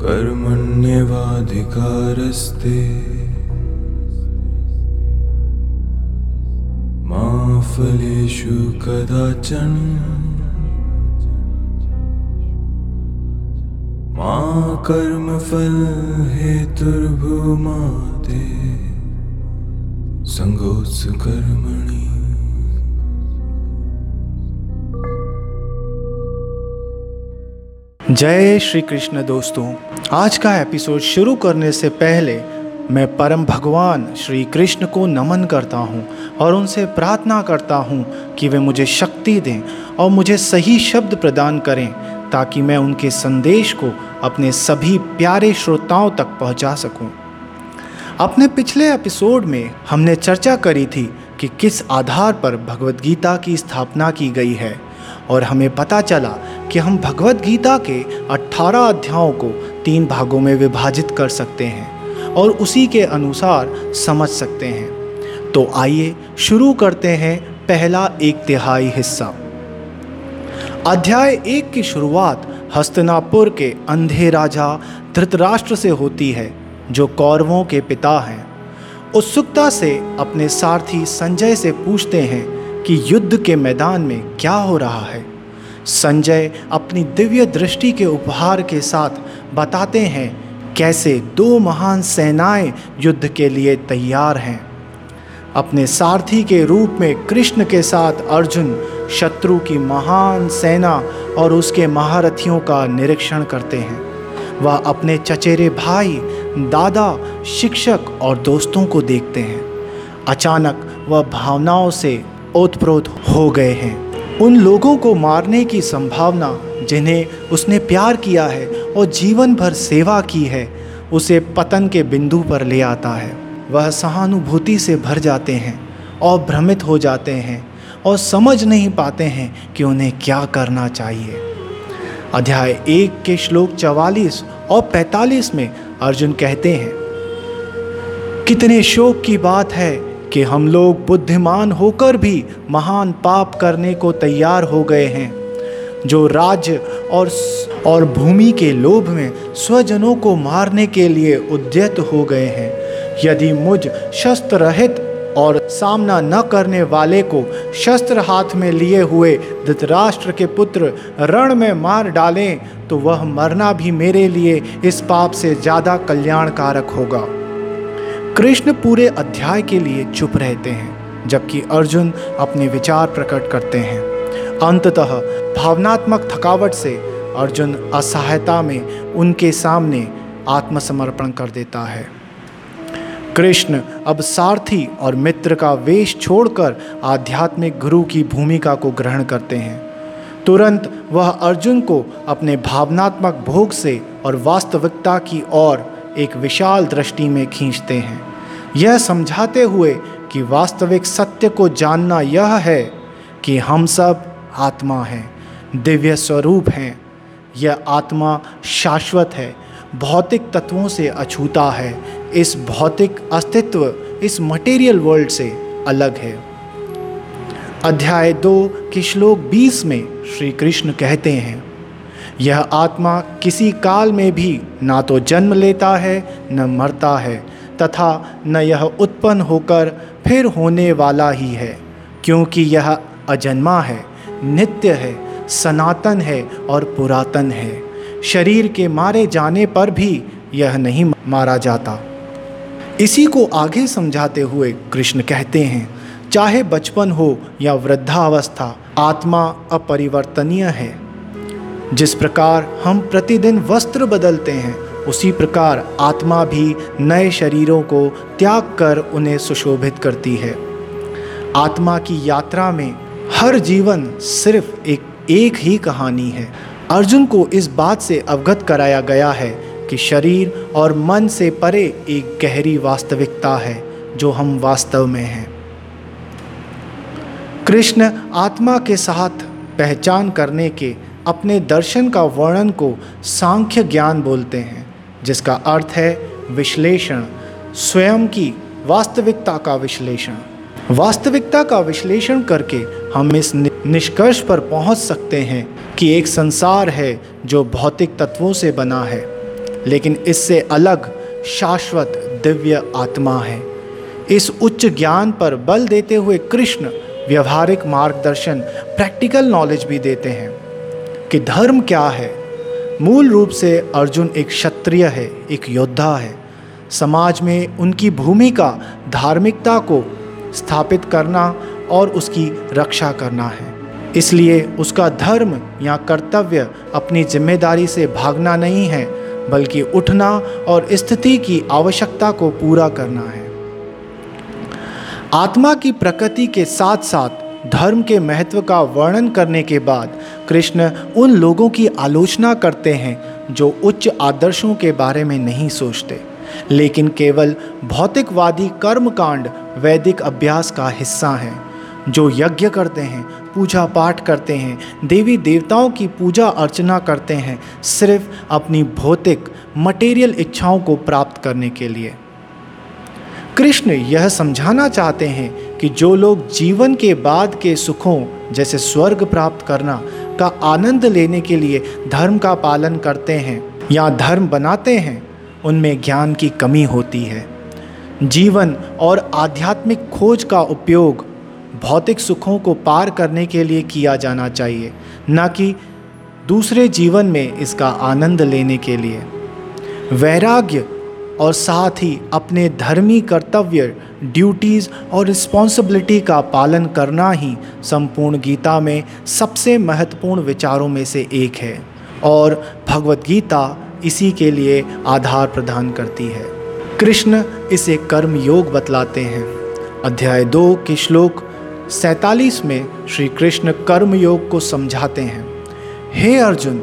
कर्मण्येवाधिकारस्ते। मा फलेषु कदाचन। मा कर्मफल हेतुर्भूमा ते सङ्गोत्स कर्मणि जय श्री कृष्ण दोस्तों, आज का एपिसोड शुरू करने से पहले मैं परम भगवान श्री कृष्ण को नमन करता हूँ और उनसे प्रार्थना करता हूँ कि वे मुझे शक्ति दें और मुझे सही शब्द प्रदान करें ताकि मैं उनके संदेश को अपने सभी प्यारे श्रोताओं तक पहुँचा सकूँ। अपने पिछले एपिसोड में हमने चर्चा करी थी कि किस आधार पर भगवत गीता की स्थापना की गई है और हमें पता चला कि हम भगवत गीता के 18 अध्यायों को तीन भागों में विभाजित कर सकते हैं और उसी के अनुसार समझ सकते हैं। तो आइए शुरू करते हैं पहला एक तिहाई हिस्सा। अध्याय एक की शुरुआत हस्तनापुर के अंधे राजा धृतराष्ट्र से होती है, जो कौरवों के पिता हैं। उत्सुकता से अपने सारथी संजय से पूछते हैं कि युद्ध के मैदान में क्या हो रहा है। संजय अपनी दिव्य दृष्टि के उपहार के साथ बताते हैं कैसे दो महान सेनाएँ युद्ध के लिए तैयार हैं। अपने सारथी के रूप में कृष्ण के साथ अर्जुन, शत्रु की महान सेना और उसके महारथियों का निरीक्षण करते हैं। वह अपने चचेरे भाई, दादा, शिक्षक और दोस्तों को देखते हैं। अचानक वह भावनाओं से ओतप्रोत हो गए हैं। उन लोगों को मारने की संभावना जिन्हें उसने प्यार किया है और जीवन भर सेवा की है, उसे पतन के बिंदु पर ले आता है। वह सहानुभूति से भर जाते हैं और भ्रमित हो जाते हैं और समझ नहीं पाते हैं कि उन्हें क्या करना चाहिए। अध्याय एक के श्लोक चवालीस और पैंतालीस में अर्जुन कहते हैं, कितने शोक की बात है कि हम लोग बुद्धिमान होकर भी महान पाप करने को तैयार हो गए हैं। जो राज्य और और भूमि के लोभ में स्वजनों को मारने के लिए उद्यत हो गए हैं। यदि मुझ शस्त्र रहित और सामना न करने वाले को शस्त्र हाथ में लिए हुए धृतराष्ट्र के पुत्र रण में मार डालें तो वह मरना भी मेरे लिए इस पाप से ज़्यादा कल्याणकारक होगा। कृष्ण पूरे अध्याय के लिए चुप रहते हैं, जबकि अर्जुन अपने विचार प्रकट करते हैं। अंततः भावनात्मक थकावट से अर्जुन असहायता में उनके सामने आत्मसमर्पण कर देता है। कृष्ण अब सारथी और मित्र का वेश छोड़कर आध्यात्मिक गुरु की भूमिका को ग्रहण करते हैं। तुरंत वह अर्जुन को अपने भावनात्मक भोग से और वास्तविकता की ओर एक विशाल दृष्टि में खींचते हैं। यह समझाते हुए कि वास्तविक सत्य को जानना यह है कि हम सब आत्मा हैं, दिव्य स्वरूप हैं। यह आत्मा शाश्वत है, भौतिक तत्वों से अछूता है। इस भौतिक अस्तित्व, इस मटेरियल वर्ल्ड से अलग है। अध्याय दो के श्लोक बीस में श्री कृष्ण कहते हैं यह आत्मा किसी काल में भी ना तो जन्म लेता है, न मरता है, तथा न यह उत्पन्न होकर फिर होने वाला ही है, क्योंकि यह अजन्मा है, नित्य है, सनातन है और पुरातन है। शरीर के मारे जाने पर भी यह नहीं मारा जाता। इसी को आगे समझाते हुए कृष्ण कहते हैं, चाहे बचपन हो या वृद्धावस्था, आत्मा अपरिवर्तनीय है। जिस प्रकार हम प्रतिदिन वस्त्र बदलते हैं, उसी प्रकार आत्मा भी नए शरीरों को त्याग कर उन्हें सुशोभित करती है। आत्मा की यात्रा में हर जीवन सिर्फ़ एक एक ही कहानी है। अर्जुन को इस बात से अवगत कराया गया है कि शरीर और मन से परे एक गहरी वास्तविकता है, जो हम वास्तव में हैं। कृष्ण आत्मा के साथ पहचान करने के अपने दर्शन का वर्णन को सांख्य ज्ञान बोलते हैं, जिसका अर्थ है विश्लेषण, स्वयं की वास्तविकता का विश्लेषण। वास्तविकता का विश्लेषण करके हम इस निष्कर्ष पर पहुँच सकते हैं कि एक संसार है जो भौतिक तत्वों से बना है, लेकिन इससे अलग शाश्वत दिव्य आत्मा है। इस उच्च ज्ञान पर बल देते हुए कृष्ण व्यवहारिक मार्गदर्शन, प्रैक्टिकल नॉलेज भी देते हैं। कि धर्म क्या है? मूल रूप से अर्जुन एक क्षत्रिय है, एक योद्धा है। समाज में उनकी भूमिका, धार्मिकता को स्थापित करना और उसकी रक्षा करना है। इसलिए उसका धर्म या कर्तव्य अपनी ज़िम्मेदारी से भागना नहीं है, बल्कि उठना और स्थिति की आवश्यकता को पूरा करना है। आत्मा की प्रकृति के साथ साथ धर्म के महत्व का वर्णन करने के बाद कृष्ण उन लोगों की आलोचना करते हैं जो उच्च आदर्शों के बारे में नहीं सोचते, लेकिन केवल भौतिकवादी कर्मकांड वैदिक अभ्यास का हिस्सा हैं, जो यज्ञ करते हैं, पूजा पाठ करते हैं, देवी देवताओं की पूजा अर्चना करते हैं सिर्फ़ अपनी भौतिक मटेरियल इच्छाओं को प्राप्त करने के लिए। कृष्ण यह समझाना चाहते हैं कि जो लोग जीवन के बाद के सुखों, जैसे स्वर्ग प्राप्त करना का आनंद लेने के लिए धर्म का पालन करते हैं या धर्म बनाते हैं, उनमें ज्ञान की कमी होती है। जीवन और आध्यात्मिक खोज का उपयोग भौतिक सुखों को पार करने के लिए किया जाना चाहिए, न कि दूसरे जीवन में इसका आनंद लेने के लिए। वैराग्य और साथ ही अपने धर्मी कर्तव्य ड्यूटीज़ और रिस्पॉन्सिबिलिटी का पालन करना ही संपूर्ण गीता में सबसे महत्वपूर्ण विचारों में से एक है और भगवत गीता इसी के लिए आधार प्रदान करती है। कृष्ण इसे कर्म योग बतलाते हैं। अध्याय दो के श्लोक सैतालीस में श्री कृष्ण कर्म योग को समझाते हैं। हे अर्जुन,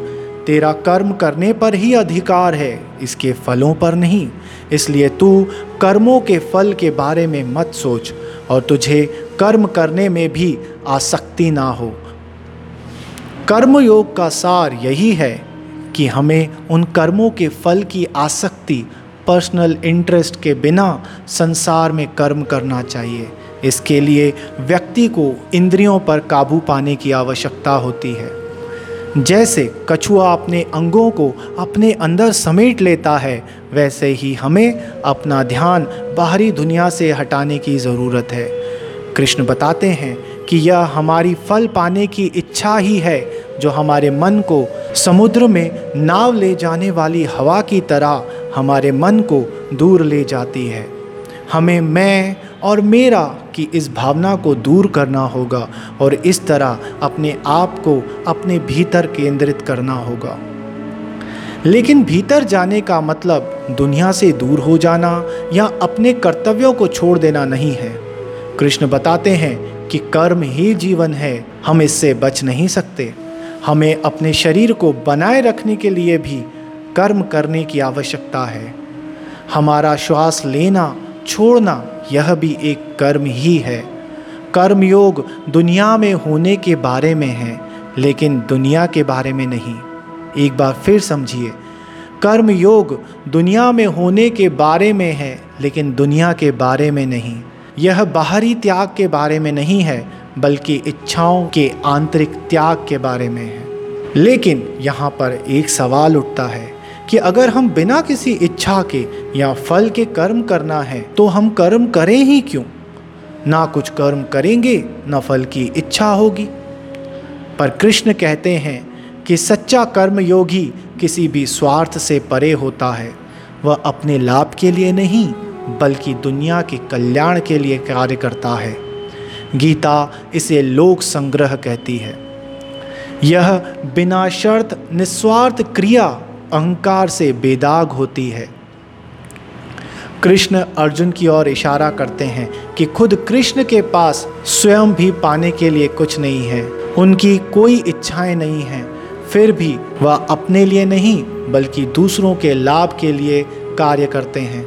तेरा कर्म करने पर ही अधिकार है, इसके फलों पर नहीं इसलिए तू कर्मों के फल के बारे में मत सोच और तुझे कर्म करने में भी आसक्ति ना हो। कर्मयोग का सार यही है कि हमें उन कर्मों के फल की आसक्ति पर्सनल इंटरेस्ट के बिना संसार में कर्म करना चाहिए। इसके लिए व्यक्ति को इंद्रियों पर काबू पाने की आवश्यकता होती है। जैसे कछुआ अपने अंगों को अपने अंदर समेट लेता है, वैसे ही हमें अपना ध्यान बाहरी दुनिया से हटाने की ज़रूरत है। कृष्ण बताते हैं कि यह हमारी फल पाने की इच्छा ही है, जो हमारे मन को समुद्र में नाव ले जाने वाली हवा की तरह हमारे मन को दूर ले जाती है। हमें मैं और मेरा की इस भावना को दूर करना होगा और इस तरह अपने आप को अपने भीतर केंद्रित करना होगा। लेकिन भीतर जाने का मतलब दुनिया से दूर हो जाना या अपने कर्तव्यों को छोड़ देना नहीं है। कृष्ण बताते हैं कि कर्म ही जीवन है, हम इससे बच नहीं सकते। हमें अपने शरीर को बनाए रखने के लिए भी कर्म करने की आवश्यकता है। हमारा श्वास लेना, छोड़ना यह भी एक कर्म ही है। कर्म योग दुनिया में होने के बारे में है, लेकिन दुनिया के बारे में नहीं। एक बार फिर समझिए कर्म योग दुनिया में होने के बारे में है, लेकिन दुनिया के बारे में नहीं। यह बाहरी त्याग के बारे में नहीं है, बल्कि इच्छाओं के आंतरिक त्याग के बारे में है। लेकिन यहाँ पर एक सवाल उठता है कि अगर हम बिना किसी इच्छा के या फल के कर्म करना है तो हम कर्म करें ही क्यों? ना कुछ कर्म करेंगे, ना फल की इच्छा होगी। पर कृष्ण कहते हैं कि सच्चा कर्म योगी किसी भी स्वार्थ से परे होता है। वह अपने लाभ के लिए नहीं, बल्कि दुनिया के कल्याण के लिए कार्य करता है। गीता इसे लोक संग्रह कहती है। यह बिना शर्त निस्वार्थ क्रिया अहंकार से बेदाग होती है। कृष्ण अर्जुन की ओर इशारा करते हैं कि खुद कृष्ण के पास स्वयं भी पाने के लिए कुछ नहीं है। उनकी कोई इच्छाएँ नहीं हैं। फिर भी वह अपने लिए नहीं, बल्कि दूसरों के लाभ के लिए कार्य करते हैं।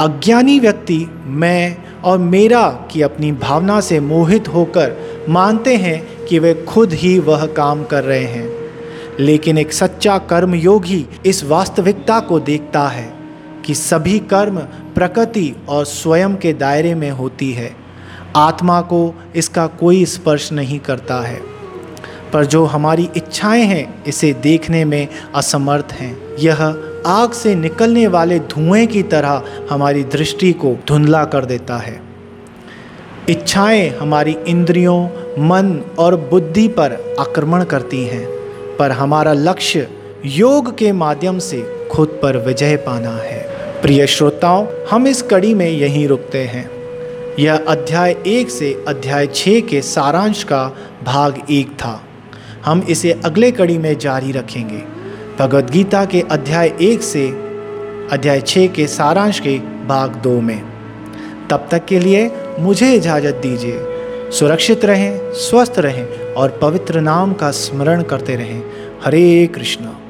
अज्ञानी व्यक्ति, मैं और मेरा की अपनी भावना से मोहित होकर मानते हैं कि वे खुद ही वह काम कर रहे हैं। लेकिन एक सच्चा कर्म योगी इस वास्तविकता को देखता है कि सभी कर्म प्रकृति और स्वयं के दायरे में होती है। आत्मा को इसका कोई स्पर्श नहीं करता है। पर जो हमारी इच्छाएँ हैं, इसे देखने में असमर्थ हैं। यह आग से निकलने वाले धुएँ की तरह हमारी दृष्टि को धुंधला कर देता है। इच्छाएँ हमारी इंद्रियों, मन और बुद्धि पर आक्रमण करती हैं। पर हमारा लक्ष्य योग के माध्यम से खुद पर विजय पाना है। प्रिय श्रोताओं, हम इस कड़ी में यहीं रुकते हैं। यह अध्याय एक से अध्याय छः के सारांश का भाग एक था। हम इसे अगले कड़ी में जारी रखेंगे। भगवद गीता के अध्याय एक से अध्याय छः के सारांश के भाग दो में। तब तक के लिए मुझे इजाज़त दीजिए। सुरक्षित रहें, स्वस्थ रहें और पवित्र नाम का स्मरण करते रहें। हरे कृष्णा।